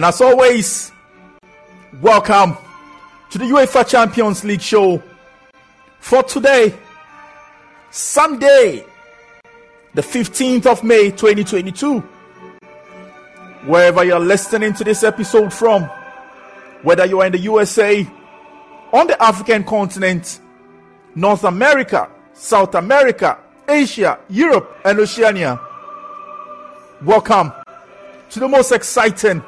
And as always, welcome to the UEFA Champions League show for today, Sunday, the 15th of May 2022. Wherever you're listening to this episode from, whether you're in the USA, on the African continent, North America, South America, Asia, Europe, and Oceania, welcome to the most exciting,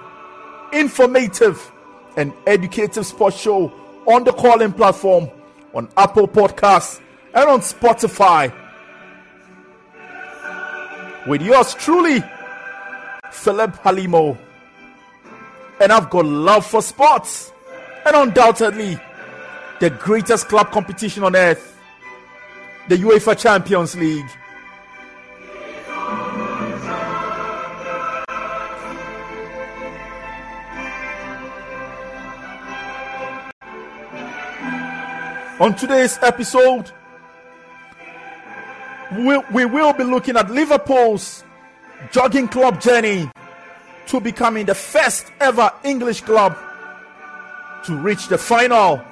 informative, and educative sports show on the Callin platform on Apple Podcasts and on Spotify. With yours truly, Philip Halimo. And I've got love for sports and undoubtedly the greatest club competition on earth, the UEFA Champions League. On today's episode, we, we will be looking at Liverpool's Jurgen Klopp journey to becoming the first ever English club to reach the final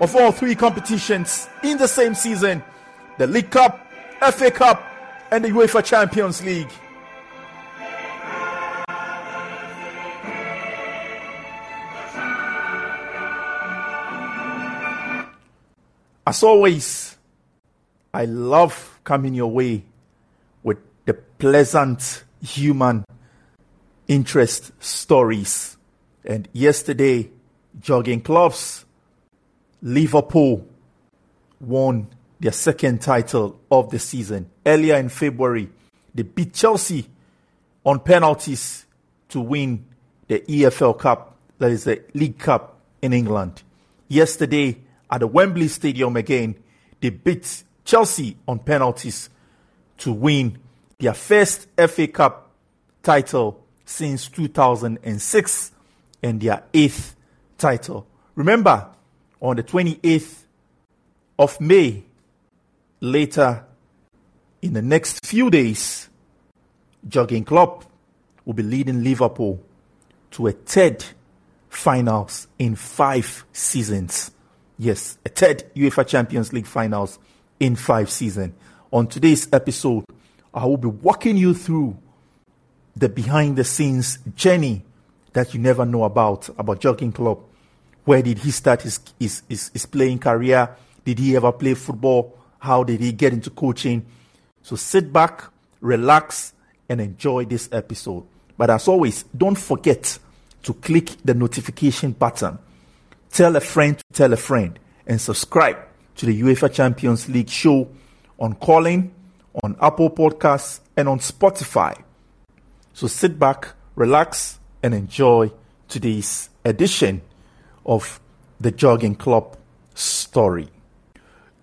of all three competitions in the same season the League Cup, FA Cup, and the UEFA Champions League. As always, I love coming your way with the pleasant human interest stories. And yesterday, Jurgen Klopp's, Liverpool won their second title of the season. Earlier in February, they beat Chelsea on penalties to win the EFL Cup, that is the League Cup in England. Yesterday, at the Wembley Stadium again, they beat Chelsea on penalties to win their first FA Cup title since 2006 and their eighth title. Remember, on the 28th of May, later in the next few days, Jurgen Klopp will be leading Liverpool to a third finals in five seasons. Yes, a third UEFA Champions League finals in five seasons. On today's episode, I will be walking you through the behind the scenes journey that you never know about about Jurgen Klopp. Where did he start his, his, his, his playing career? Did he ever play football? How did he get into coaching? So sit back, relax, and enjoy this episode. But as always, don't forget to click the notification button tell a friend to tell a friend, and subscribe to the UEFA Champions League show on Callin, on Apple Podcasts, and on Spotify. So sit back, relax, and enjoy today's edition of the Jurgen Klopp story.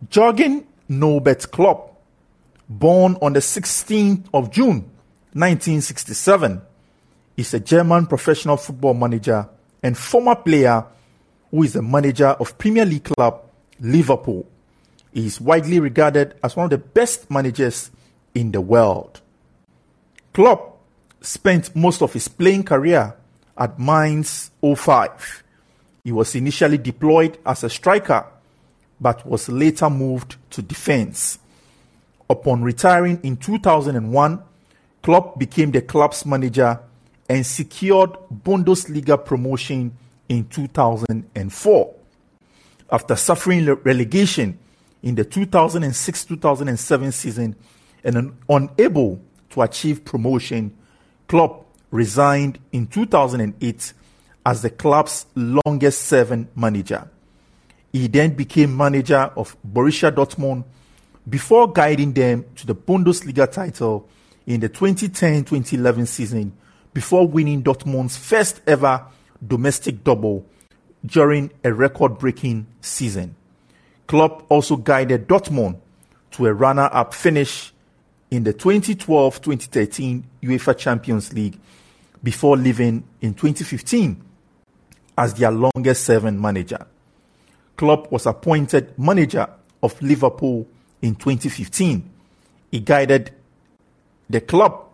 Jurgen Norbert Klopp, born on the 16th of June 1967, is a German professional football manager and former player who is the manager of Premier League club Liverpool. He is widely regarded as one of the best managers in the world. Klopp spent most of his playing career at Mainz 05. He was initially deployed as a striker but was later moved to defense. Upon retiring in 2001, Klopp became the club's manager and secured Bundesliga promotion in 2004. After suffering relegation in the 2006 2007 season and unable to achieve promotion, Klopp resigned in 2008 as the club's longest serving manager. He then became manager of Borussia Dortmund before guiding them to the Bundesliga title in the 2010 2011 season before winning Dortmund's first ever domestic double during a record breaking season. Klopp also guided Dortmund to a runner up finish in the 2012 2013 UEFA Champions League before leaving in 2015 as their longest serving manager. Klopp was appointed manager of Liverpool in 2015. He guided the club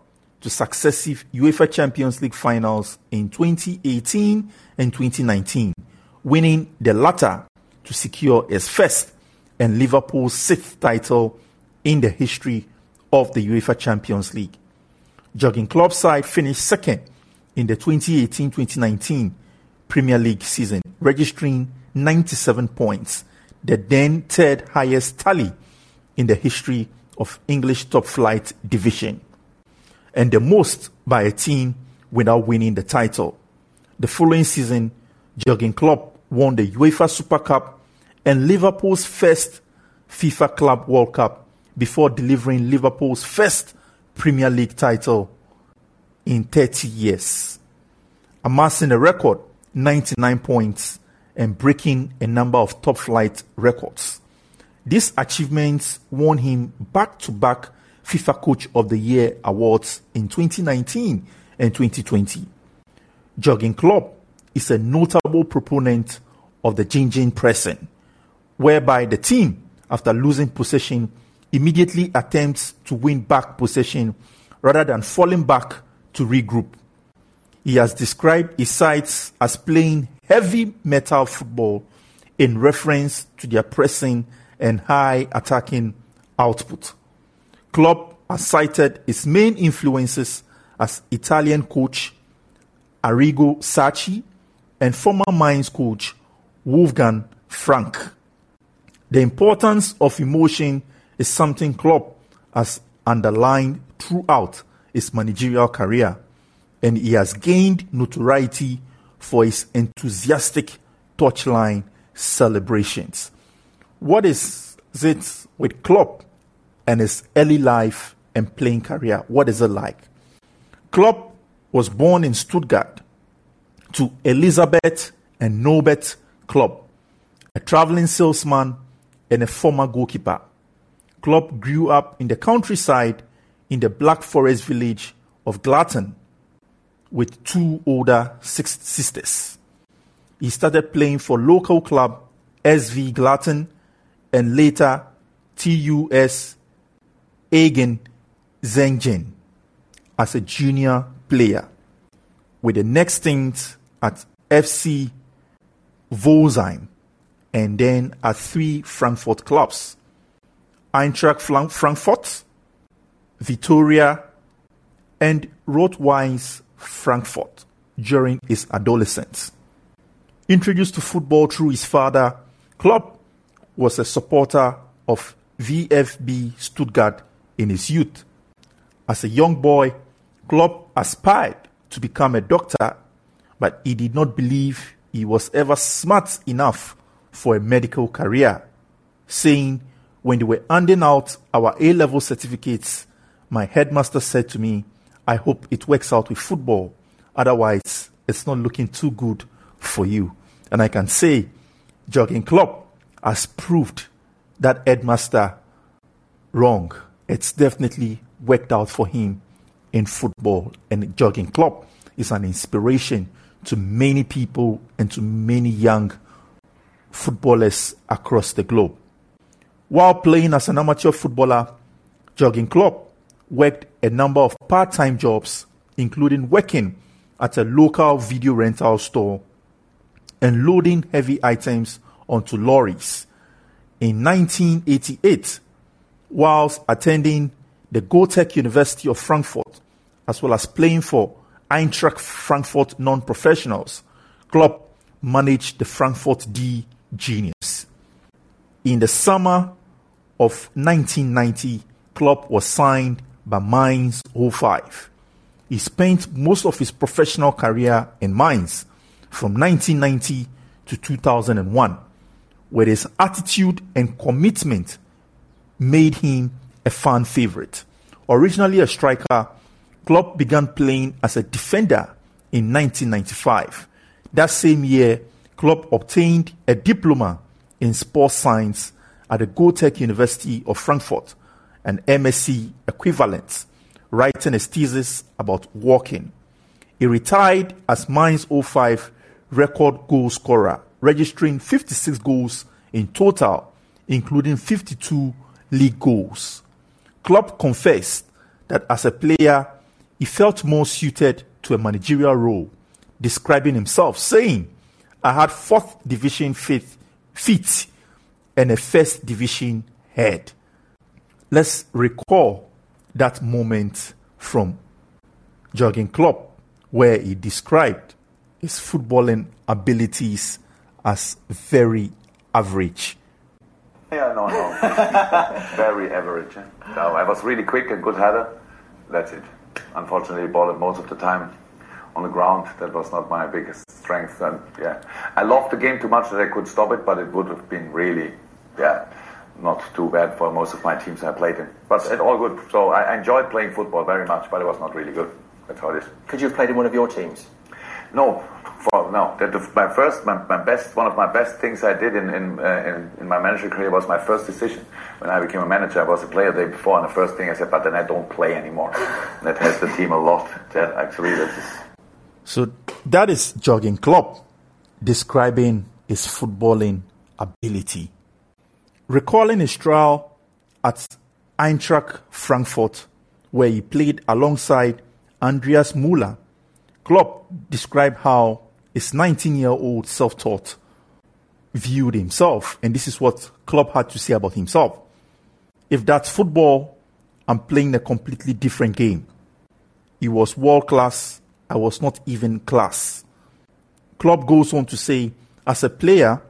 to successive UEFA Champions League finals in 2018 and 2019, winning the latter to secure his first and Liverpool's sixth title in the history of the UEFA Champions League. Jurgen Klopp side finished second in the 2018-2019 Premier League season, registering 97 points, the then third highest tally in the history of English top flight division, and the most by a team without winning the title. The following season, Jurgen Klopp won the UEFA Super Cup and Liverpool's first FIFA Club World Cup before delivering Liverpool's first Premier League title in 30 years, amassing a record 99 points and breaking a number of top flight records. These achievements won him back to back FIFA Coach of the Year awards in 2019 and 2020. Jurgen Klopp is a notable proponent of the Gegen pressing, whereby the team, after losing possession, immediately attempts to win back possession rather than falling back to regroup. He has described his sides as playing heavy metal football in reference to their pressing and high attacking output. Klopp has cited his main influences as Italian coach Arrigo Sacchi and former Mainz coach Wolfgang Frank. The importance of emotion is something Klopp has underlined throughout his managerial career, and he has gained notoriety for his enthusiastic touchline celebrations. What is it with Klopp and his early life and playing career? What is it like? Klopp was born in Stuttgart to Elisabeth and Norbert Klopp, a traveling salesman and a former goalkeeper. Klopp grew up in the countryside in the Black Forest village of Glatten with two older sisters. He started playing for local club SV Glatten and later TUS Agen Zengen as a junior player, with the next stint at FC Pforzheim and then at three Frankfurt clubs Eintracht Frankfurt, Viktoria, and Rot-Weiss Frankfurt during his adolescence. Introduced to football through his father, Klopp was a supporter of VfB Stuttgart in his youth. As a young boy, Klopp aspired to become a doctor, but he did not believe he was ever smart enough for a medical career, saying, When they were handing out our A level certificates, my headmaster said to me, I hope it works out with football. Otherwise, it's not looking too good for you. And I can say, Jurgen Klopp has proved that headmaster wrong. It's definitely worked out for him in football. And Jurgen Klopp is an inspiration to many people and to many young footballers across the globe. While playing as an amateur footballer, Jurgen Klopp worked a number of part time jobs, including working at a local video rental store and loading heavy items onto lorries. In 1988, whilst attending the Goethe University of Frankfurt, as well as playing for Eintracht Frankfurt non professionals, Klopp managed the Frankfurt D Genius. In the summer of 1990, Klopp was signed by Mainz 05. He spent most of his professional career in Mainz from 1990 to 2001, where his attitude and commitment made him a fan favorite. Originally a striker, Klopp began playing as a defender in 1995. That same year, Klopp obtained a diploma in sports science at the Goethe University of Frankfurt an MSc equivalent, writing his thesis about walking. He retired as Mainz 05 record goal scorer, registering 56 goals in total, including 52 league goals. Klopp confessed that as a player, he felt more suited to a managerial role, describing himself, saying, I had fourth division feet, feet and a first division head. Let's recall that moment from Jurgen Klopp, where he described his footballing abilities as very average. Yeah, no, no. very average. Eh? No, I was really quick and good header. That's it. Unfortunately, ball it most of the time on the ground. That was not my biggest strength. And yeah, I loved the game too much that I could stop it, but it would have been really, yeah, not too bad for most of my teams I played in. But it's all good. So I enjoyed playing football very much, but it was not really good. That's how it is. Could you have played in one of your teams? No, for no. That my first, my, my best, one of my best things I did in in, uh, in, in my manager career was my first decision. When I became a manager, I was a player the day before, and the first thing I said, but then I don't play anymore. that helps the team a lot. That actually, that is. So that is Jurgen Klopp describing his footballing ability. Recalling his trial at Eintracht Frankfurt, where he played alongside Andreas Müller, Klopp described how his 19 year old self taught viewed himself. And this is what Klopp had to say about himself. If that's football, I'm playing a completely different game. He was world class. I was not even class. Klopp goes on to say, as a player,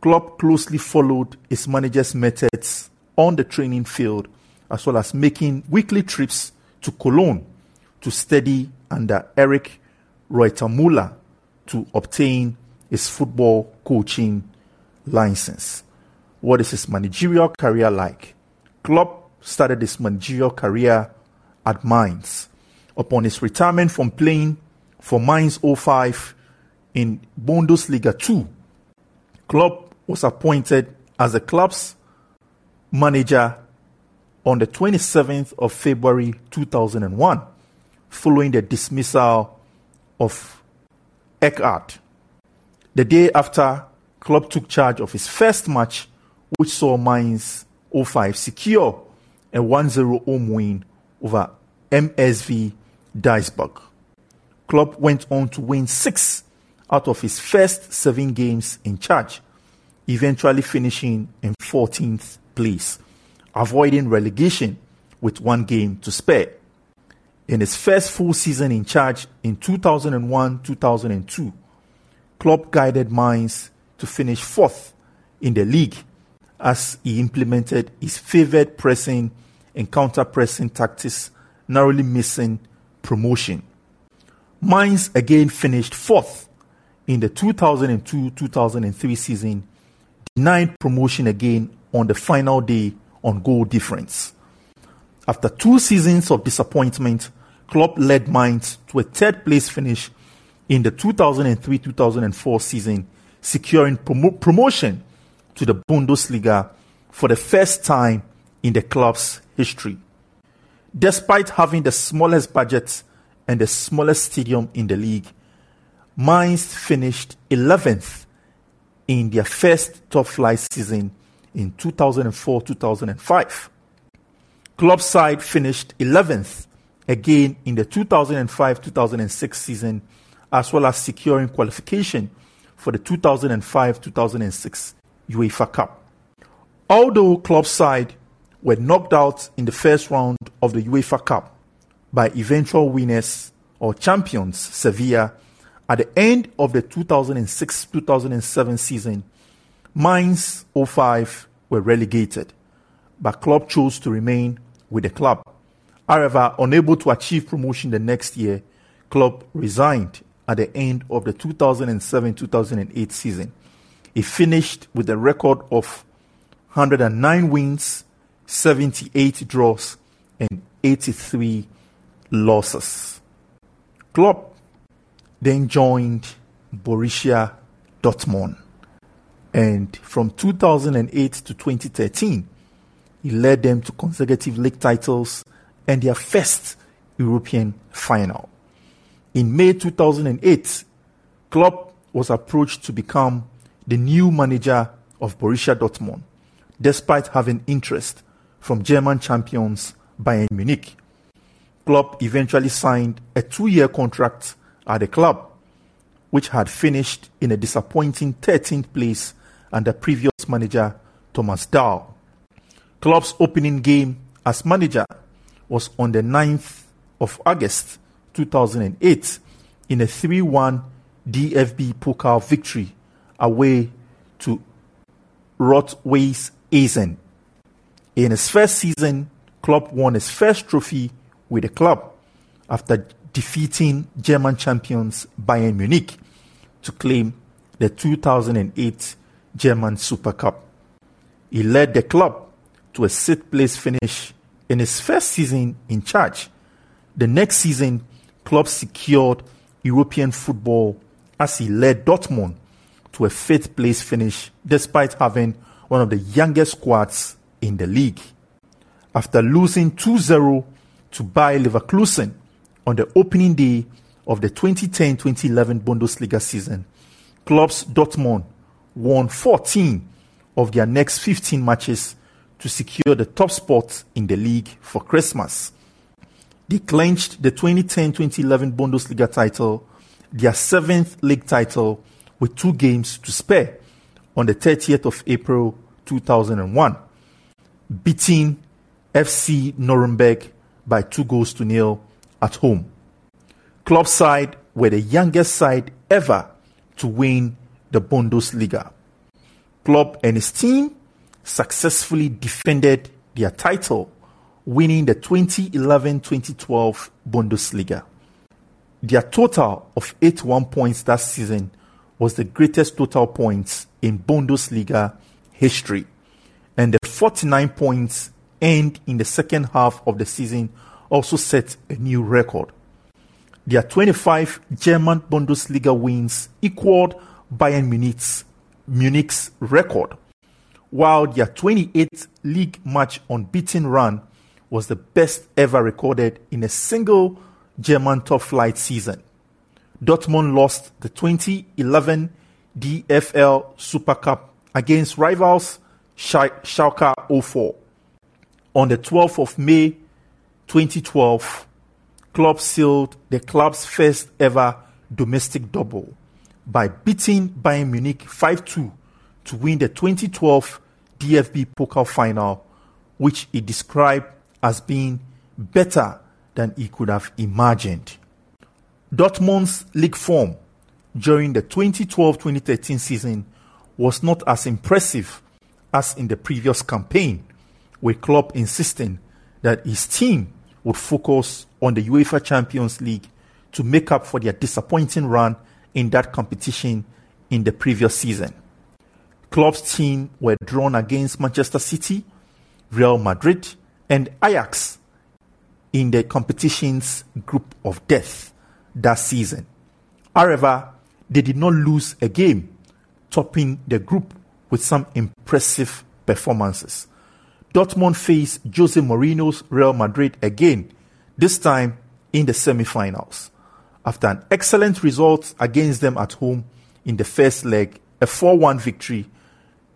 Klopp closely followed his manager's methods on the training field, as well as making weekly trips to Cologne to study under Erich Rutemöller to obtain his football coaching license. What is his managerial career like? Klopp started his managerial career at Mainz. Upon his retirement from playing for Mainz 05 in Bundesliga 2, Klopp was appointed as the club's manager on the 27th of February 2001 following the dismissal of Eckhard. The day after, Klopp took charge of his first match, which saw Mainz 05 secure a 1-0 home win over MSV Duisburg. Klopp went on to win six out of his first seven games in charge, eventually finishing in 14th place, avoiding relegation with one game to spare. In his first full season in charge in 2001 2002, Klopp guided Mainz to finish fourth in the league as he implemented his favored pressing and counter pressing tactics, narrowly missing promotion. Mainz again finished fourth in the 2002 2003 season, denied promotion again on the final day on goal difference. After two seasons of disappointment, Klopp led Mainz to a third place finish in the 2003 2004 season, securing promo- promotion to the Bundesliga for the first time in the club's history. Despite having the smallest budget and the smallest stadium in the league, Mainz finished 11th in their first top flight season in 2004 2005. Klopp side finished 11th again in the 2005 2006 season, as well as securing qualification for the 2005 2006 UEFA Cup. Although Klopp side were knocked out in the first round of the UEFA Cup by eventual winners or champions Sevilla at the end of the 2006 2007 season, Mainz 05 were relegated, but Klopp chose to remain with the club. However, unable to achieve promotion the next year, Klopp resigned at the end of the 2007-2008 season. He finished with a record of 109 wins, 78 draws, and 83 losses. Klopp then joined Borussia Dortmund, and from 2008 to 2013, he led them to consecutive league titles and their first European final. In May 2008, Klopp was approached to become the new manager of Borussia Dortmund, despite having interest from German champions Bayern Munich. Klopp eventually signed a two year contract at the club, which had finished in a disappointing 13th place under previous manager Thomas Tuchel. Klopp's opening game as manager was on the 9th of August 2008 in a 3 1 DFB Pokal victory away to Rot-Weiss Essen. In his first season, Klopp won his first trophy with the club after defeating German champions Bayern Munich to claim the 2008 German Super Cup. He led the club to a sixth place finish in his first season in charge. The next season, Klopp secured European football as he led Dortmund to a fifth place finish despite having one of the youngest squads in the league. After losing 2 0 to Bayer Leverkusen on the opening day of the 2010 2011 Bundesliga season, Klopp's Dortmund won 14 of their next 15 matches to secure the top spot in the league for Christmas. They clinched the 2010 2011 Bundesliga title, their seventh league title, with two games to spare on the 30th of April 2001, beating FC Nuremberg by two goals to nil at home. Klopp side were the youngest side ever to win the Bundesliga. Klopp and his team successfully defended their title, winning the 2011-2012 Bundesliga. Their total of 81 points that season was the greatest total points in Bundesliga history, and the 49 points earned in the second half of the season also set a new record. Their 25 German Bundesliga wins equaled Bayern Munich's, Munich's record, while their 28th league match unbeaten run was the best ever recorded in a single German top flight season. Dortmund lost the 2011 DFL Super Cup against rivals Schalke 04. On the 12th of May 2012, Klopp sealed the club's first ever domestic double by beating Bayern Munich 5-2 to win the 2012 DFB Pokal final, which he described as being better than he could have imagined. Dortmund's league form during the 2012-2013 season was not as impressive as in the previous campaign, with Klopp insisting that his team would focus on the UEFA Champions League to make up for their disappointing run in that competition in the previous season. Klopp's team were drawn against Manchester City, Real Madrid, and Ajax in the competition's group of death that season. However, they did not lose a game, topping the group with some impressive performances. Dortmund faced Jose Mourinho's Real Madrid again, this time in the semi-finals. After an excellent result against them at home in the first leg, a 4-1 victory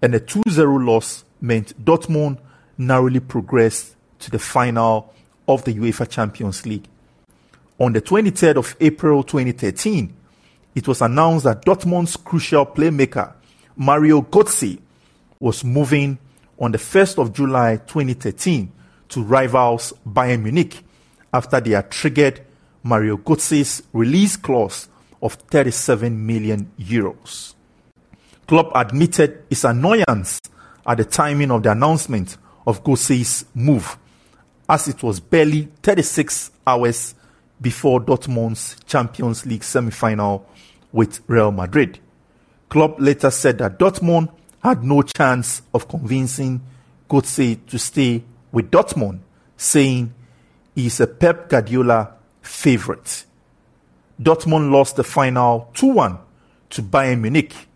and a 2-0 loss meant Dortmund narrowly progressed to the final of the UEFA Champions League. On the 23rd of April 2013, it was announced that Dortmund's crucial playmaker, Mario Götze, was moving on the 1st of July 2013 to rivals Bayern Munich after they had triggered Mario Götze's release clause of 37 million euros. Klopp admitted his annoyance at the timing of the announcement of Götze's move, as it was barely 36 hours before Dortmund's Champions League semi-final with Real Madrid. Klopp later said that Dortmund had no chance of convincing Götze to stay with Dortmund, saying he is a Pep Guardiola favorite. Dortmund lost the final 2-1 to Bayern Munich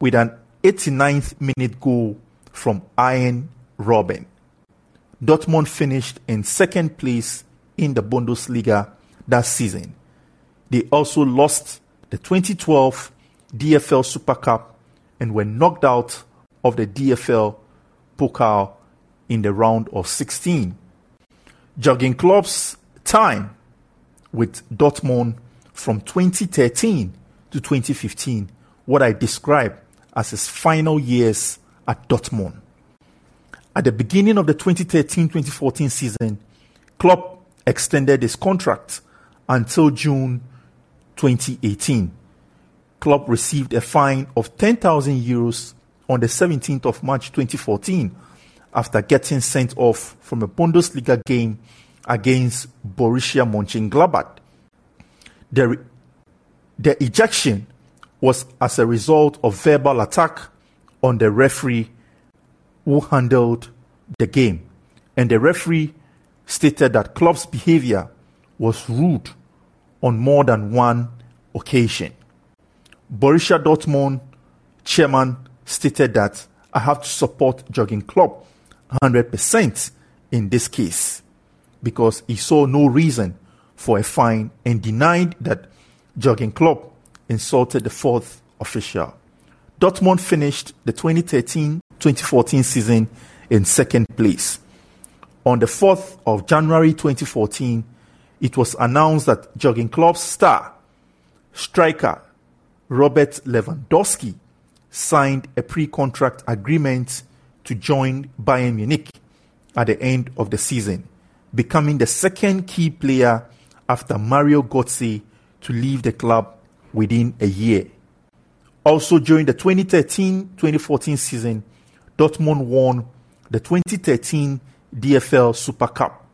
with an 89th minute goal from Arjen Robben. Dortmund finished in second place in the Bundesliga that season. They also lost the 2012 DFL Super Cup and were knocked out of the DFL Pokal in the round of 16. Jurgen Klopp's time with Dortmund from 2013 to 2015, what I describe as his final years at Dortmund. At the beginning of the 2013-2014 season, Klopp extended his contract until June 2018. Klopp received a fine of 10,000 euros on the 17th of March 2014 after getting sent off from a Bundesliga game against Borussia Mönchengladbach. The, the ejection was as a result of verbal attack on the referee who handled the game. And the referee stated that Klopp's behavior was rude on more than one occasion. Borussia Dortmund chairman stated that I have to support Jurgen Klopp 100% in this case because he saw no reason for a fine and denied that Jurgen Klopp insulted the fourth official. Dortmund finished the 2013-2014 season in second place. On the 4th of January 2014, it was announced that Jurgen Klopp's star striker Robert Lewandowski signed a pre-contract agreement to join Bayern Munich at the end of the season, becoming the second key player after Mario Götze to leave the club within a year. Also, during the 2013 2014 season, Dortmund won the 2013 DFL Super Cup,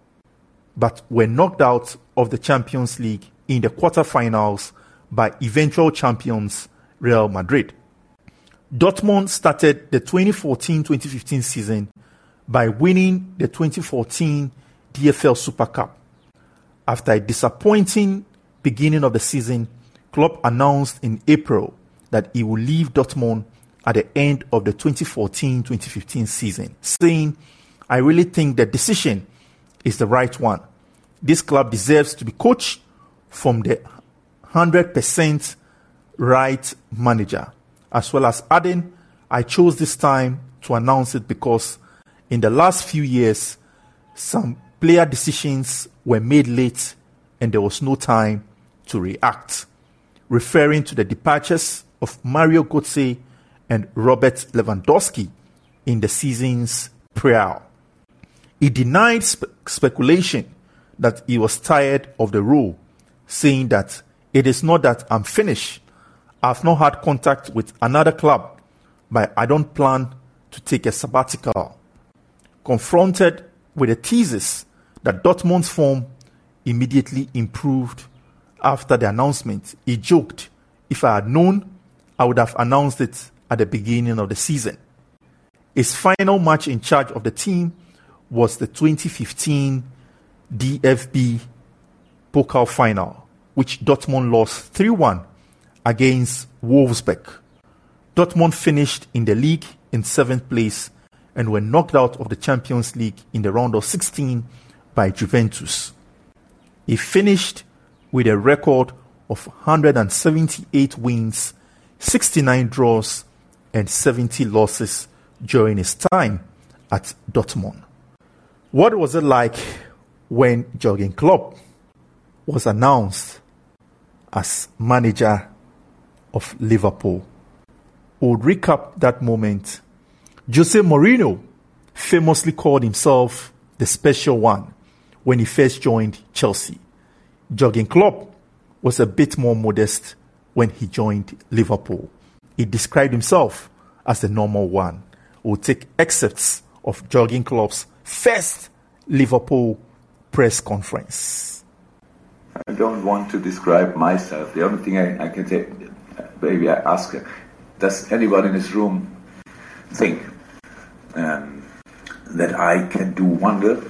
but were knocked out of the Champions League in the quarterfinals by eventual champions Real Madrid. Dortmund started the 2014 2015 season by winning the 2014 DFL Super Cup. After a disappointing beginning of the season, Klopp announced in April that he will leave Dortmund at the end of the 2014-2015 season, saying, I really think the decision is the right one. This club deserves to be coached from the 100% right manager, as well as adding, I chose this time to announce it because in the last few years, some player decisions were made late and there was no time to react, referring to the departures of Mario Götze and Robert Lewandowski in the seasons prior. He denied spe- speculation that he was tired of the role, saying that it is not that I'm finished. I've not had contact with another club, but I don't plan to take a sabbatical. Confronted with the thesis that Dortmund's form immediately improved after the announcement, he joked, If I had known, I would have announced it at the beginning of the season. His final match in charge of the team was the 2015 DFB Pokal final, which Dortmund lost 3 1 against Wolfsburg. Dortmund finished in the league in seventh place and were knocked out of the Champions League in the round of 16 by Juventus. He finished with a record of 178 wins, 69 draws, and 70 losses during his time at Dortmund. What was it like when Jurgen Klopp was announced as manager of Liverpool? We'll recap that moment. Jose Mourinho famously called himself the special one when he first joined Chelsea. Jurgen Klopp was a bit more modest when he joined Liverpool. He described himself as the normal one. We'll take excerpts of Jurgen Klopp's first Liverpool press conference. I don't want to describe myself. The only thing I, I can say, maybe I ask, does anyone in this room think um, that I can do wonder?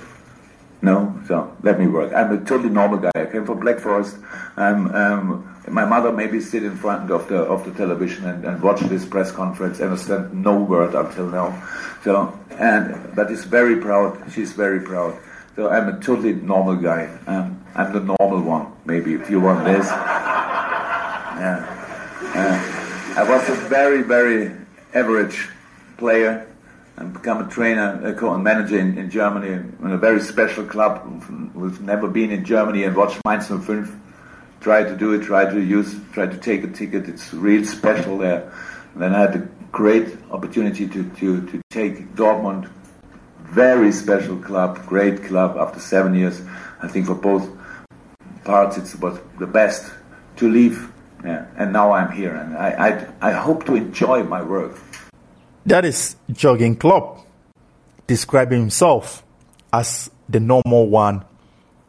No, so let me work. I'm a totally normal guy. I came from Black Forest. I'm, um, my mother maybe sit in front of the of the television and, and watch this press conference and understand no word until now. So and but is very proud. She's very proud. So I'm a totally normal guy. Um, I'm the normal one, maybe if you want this. Yeah. Uh, I was a very very average player and become a trainer, a manager in, in Germany in a very special club. We've never been in Germany and watched Mainz 05. Try to do it, try to use, try to take a ticket. It's real special there. And then I had the great opportunity to, to, to take Dortmund, very special club, great club after seven years. I think for both parts it was the best to leave. Yeah. And now I'm here and I, I, I hope to enjoy my work. That is Jurgen Klopp describing himself as the normal one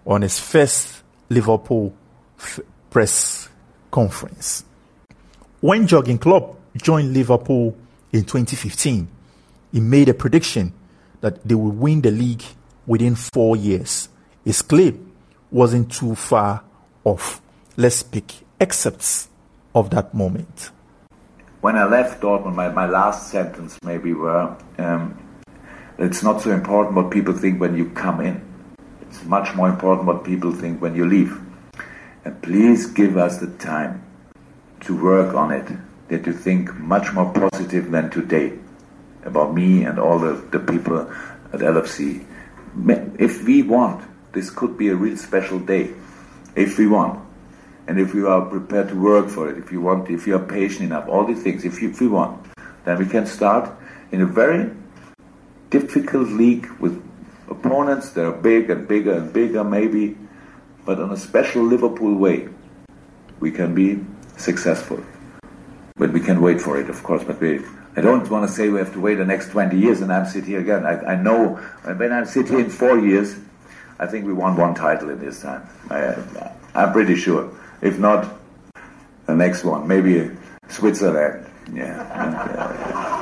on his first Liverpool f- press conference. When Jurgen Klopp joined Liverpool in 2015, he made a prediction that they would win the league within four years. His claim wasn't too far off. Let's pick excerpts of that moment when I left Dortmund, my, my last sentence maybe were, um, it's not so important what people think when you come in. It's much more important what people think when you leave. And please give us the time to work on it, that you think much more positive than today about me and all the, the people at LFC. If we want, this could be a real special day. If we want and if you are prepared to work for it, if you want, if you are patient enough, all these things, if, you, if we want, then we can start in a very difficult league with opponents that are big and bigger and bigger, maybe, but on a special Liverpool way, we can be successful. But we can wait for it, of course. But we, I don't want to say we have to wait the next 20 years and I'm sit here again. I, I know when I sit here in four years, I think we won one title in this time. I, I'm pretty sure. If not, the next one, maybe Switzerland. Yeah.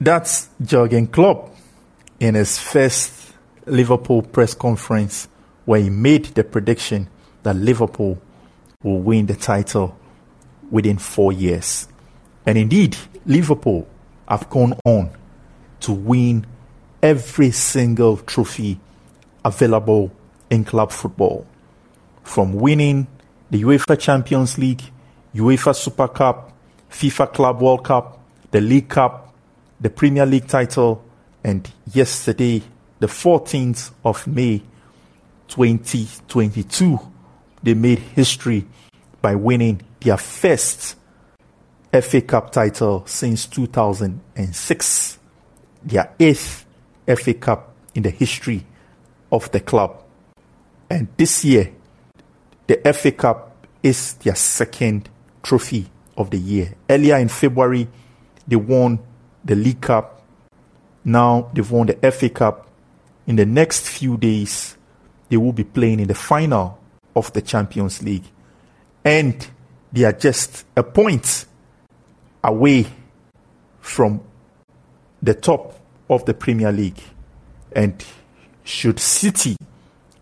That's Jurgen Klopp in his first Liverpool press conference where he made the prediction that Liverpool will win the title within four years. And indeed, Liverpool have gone on to win every single trophy available in club football from winning the UEFA Champions League, UEFA Super Cup, FIFA Club World Cup, the League Cup, the Premier League title, and yesterday, the 14th of May 2022, they made history by winning their first FA Cup title since 2006, their eighth FA Cup in the history of the club. And this year, the FA Cup is their second trophy of the year. Earlier in February, they won the League Cup. Now they've won the FA Cup. In the next few days, they will be playing in the final of the Champions League. And they are just a point away from the top of the Premier League. And should City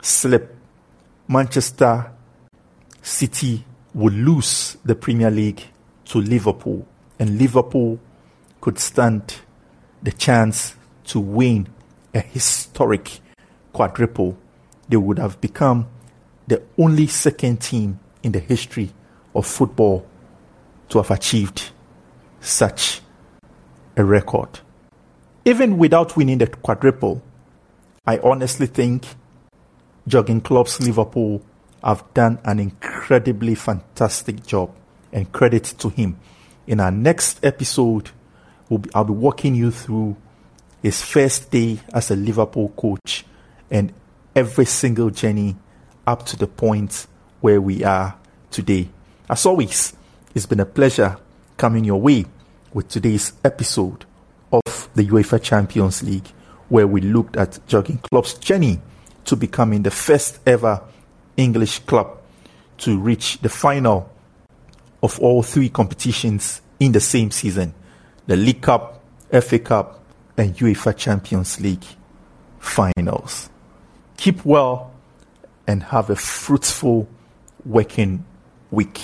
slip, Manchester City would lose the Premier League to Liverpool, and Liverpool could stand the chance to win a historic quadruple. They would have become the only second team in the history of football to have achieved such a record. Even without winning the quadruple, I honestly think Jurgen Klopp's Liverpool have done an incredibly fantastic job, and credit to him. In our next episode, we'll be, I'll be walking you through his first day as a Liverpool coach and every single journey up to the point where we are today. As always, it's been a pleasure coming your way with today's episode of the UEFA Champions League, where we looked at Jurgen Klopp's journey to becoming the first ever English club to reach the final of all three competitions in the same season the League Cup, FA Cup, and UEFA Champions League finals. Keep well and have a fruitful working week.